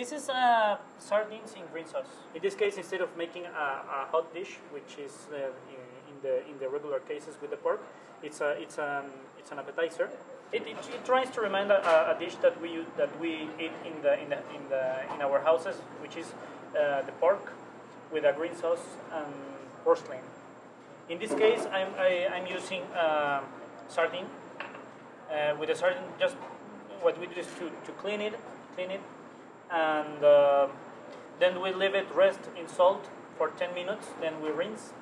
This is uh, sardines in green sauce. In this case, instead of making a, a hot dish, which is uh, in, in the in the regular cases with the pork, it's a it's an it's an appetizer. It, it, it tries to remind a, a dish that we that we eat in the in the in the in our houses, which is uh, the pork with a green sauce and purslane. In this case, I'm I, I'm using uh, sardine. Uh, with the sardine, just what we do is to, to clean it, clean it, and uh, then we leave it rest in salt for 10 minutes. Then we rinse,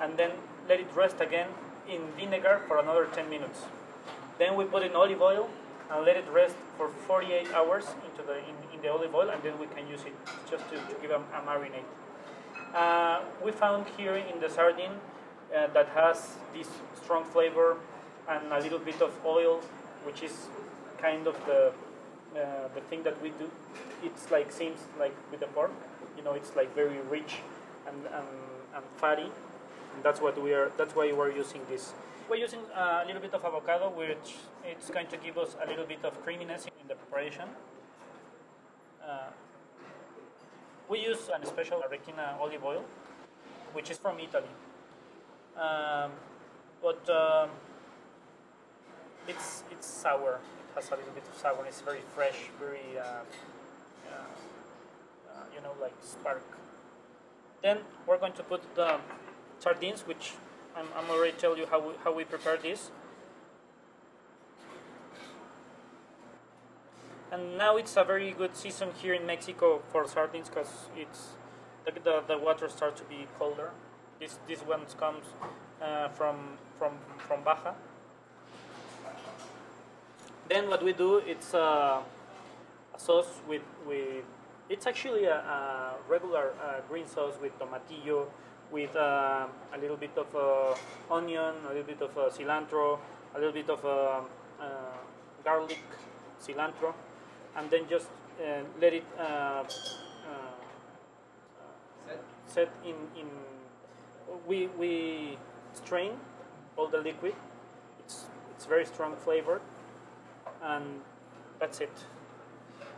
and then let it rest again in vinegar for another 10 minutes. Then we put in olive oil and let it rest for 48 hours into the in, in the olive oil, and then we can use it just to, to give a, a marinade. Uh, we found here in the sardine uh, that has this strong flavor and a little bit of oil, which is kind of the uh, the thing that we do. It's like seems like with the pork, you know, it's like very rich and and, and fatty. And that's what we are. That's why we're using this. We're using a little bit of avocado, which it's going to give us a little bit of creaminess in the preparation. Uh, we use a special Arbequina olive oil, which is from Italy. Um, but um, it's it's sour. Has a little bit of sour. It's very fresh, very uh, uh, uh, you know like spark. Then we're going to put the sardines, which I'm, I'm already tell you how we, how we prepare this. And now it's a very good season here in Mexico for sardines because it's the, the, the water starts to be colder. This this one comes uh, from from from Baja. Then what we do it's uh, a sauce with with it's actually a, a regular uh, green sauce with tomatillo, with uh, a little bit of uh, onion, a little bit of uh, cilantro, a little bit of uh, garlic, cilantro, and then just let it uh, set in in. We we strain all the liquid. It's it's very strong flavored, and that's it.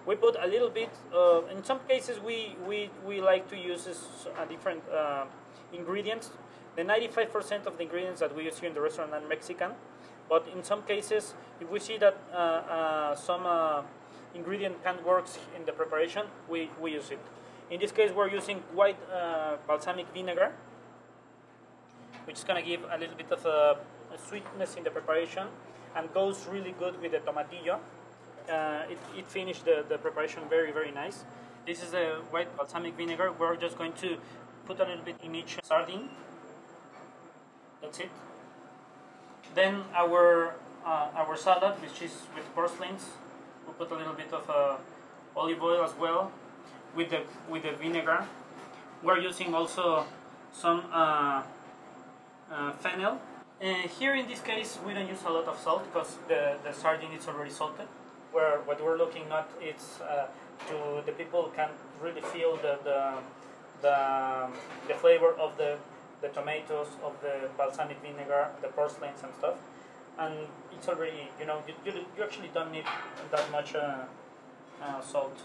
We put a little bit. Uh, in some cases, we, we, we like to use this, uh, different uh, ingredients. The 95% of the ingredients that we use here in the restaurant are Mexican, but in some cases, if we see that uh, uh, some uh, ingredient can work in the preparation, we, we use it. In this case, we're using white balsamic vinegar, which is going to give a little bit of a, a sweetness in the preparation and goes really good with the tomatillo. Uh, it, it finished the, the preparation very, very nice. This is the white balsamic vinegar. We're just going to put a little bit in each sardine. That's it. Then our uh, our salad, which is with purslanes, we put a little bit of uh, olive oil as well with the with the vinegar. We're using also some uh, uh, fennel. Uh, here in this case, we don't use a lot of salt because the, the sardine is already salted. Where what we're looking at it's uh, to the people can really feel the the, the, the flavor of the, the tomatoes, of the balsamic vinegar, the purslanes and stuff. And it's already, you know, you, you, you actually don't need that much uh, uh, salt.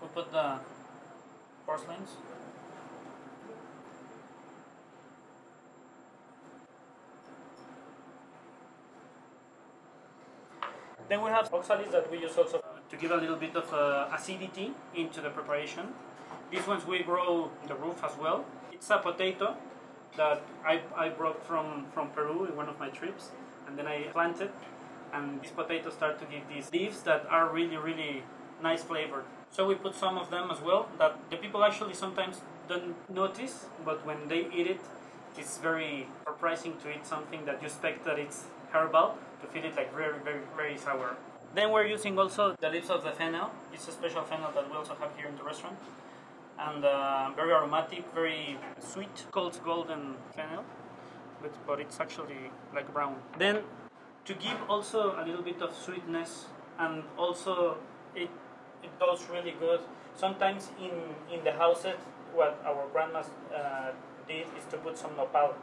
We put the purslanes. Then we have oxalis that we use also to give a little bit of uh, acidity into the preparation. These ones we grow in the roof as well. It's a potato that I, I brought from, from Peru in one of my trips, and then I planted. And these potatoes start to give these leaves that are really, really nice flavored. So we put some of them as well that the people actually sometimes don't notice, but when they eat it, it's very surprising to eat something that you expect that it's herbal to feel it like very, very, very sour. Then we're using also the leaves of the fennel. It's a special fennel that we also have here in the restaurant. And uh, very aromatic, very sweet, called golden fennel, but, but it's actually like brown. Then to give also a little bit of sweetness and also it, it goes really good. Sometimes in, in the houses, what our grandmas uh, did is to put some nopal.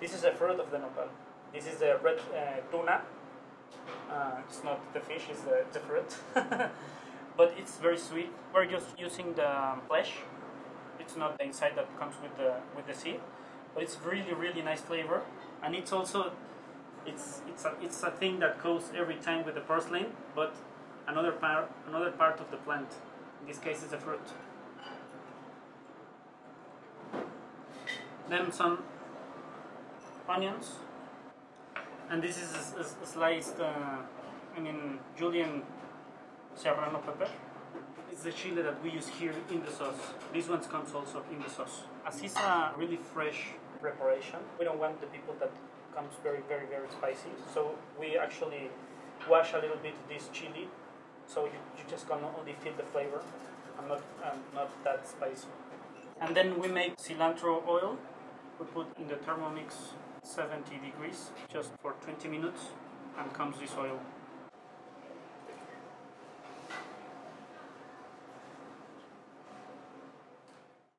This is a fruit of the nopal. This is the red uh, tuna. Uh, it's not the fish, it's the, the fruit. but it's very sweet. We're just using the flesh. It's not the inside that comes with the with the seed, but it's really really nice flavor, and it's also it's it's a, it's a thing that goes every time with the purslane, but another part another part of the plant. In this case, is the fruit. Then some onions, and this is a, a sliced, uh, I mean, julienne serrano pepper. It's the chili that we use here in the sauce. This one comes also in the sauce. As it's a really fresh preparation, we don't want the people that comes very, very, very spicy. So we actually wash a little bit this chili, so you, you just gonna only feel the flavor, and not and not that spicy. And then we make cilantro oil. We put in the Thermomix 70 degrees just for 20 minutes, and comes this oil.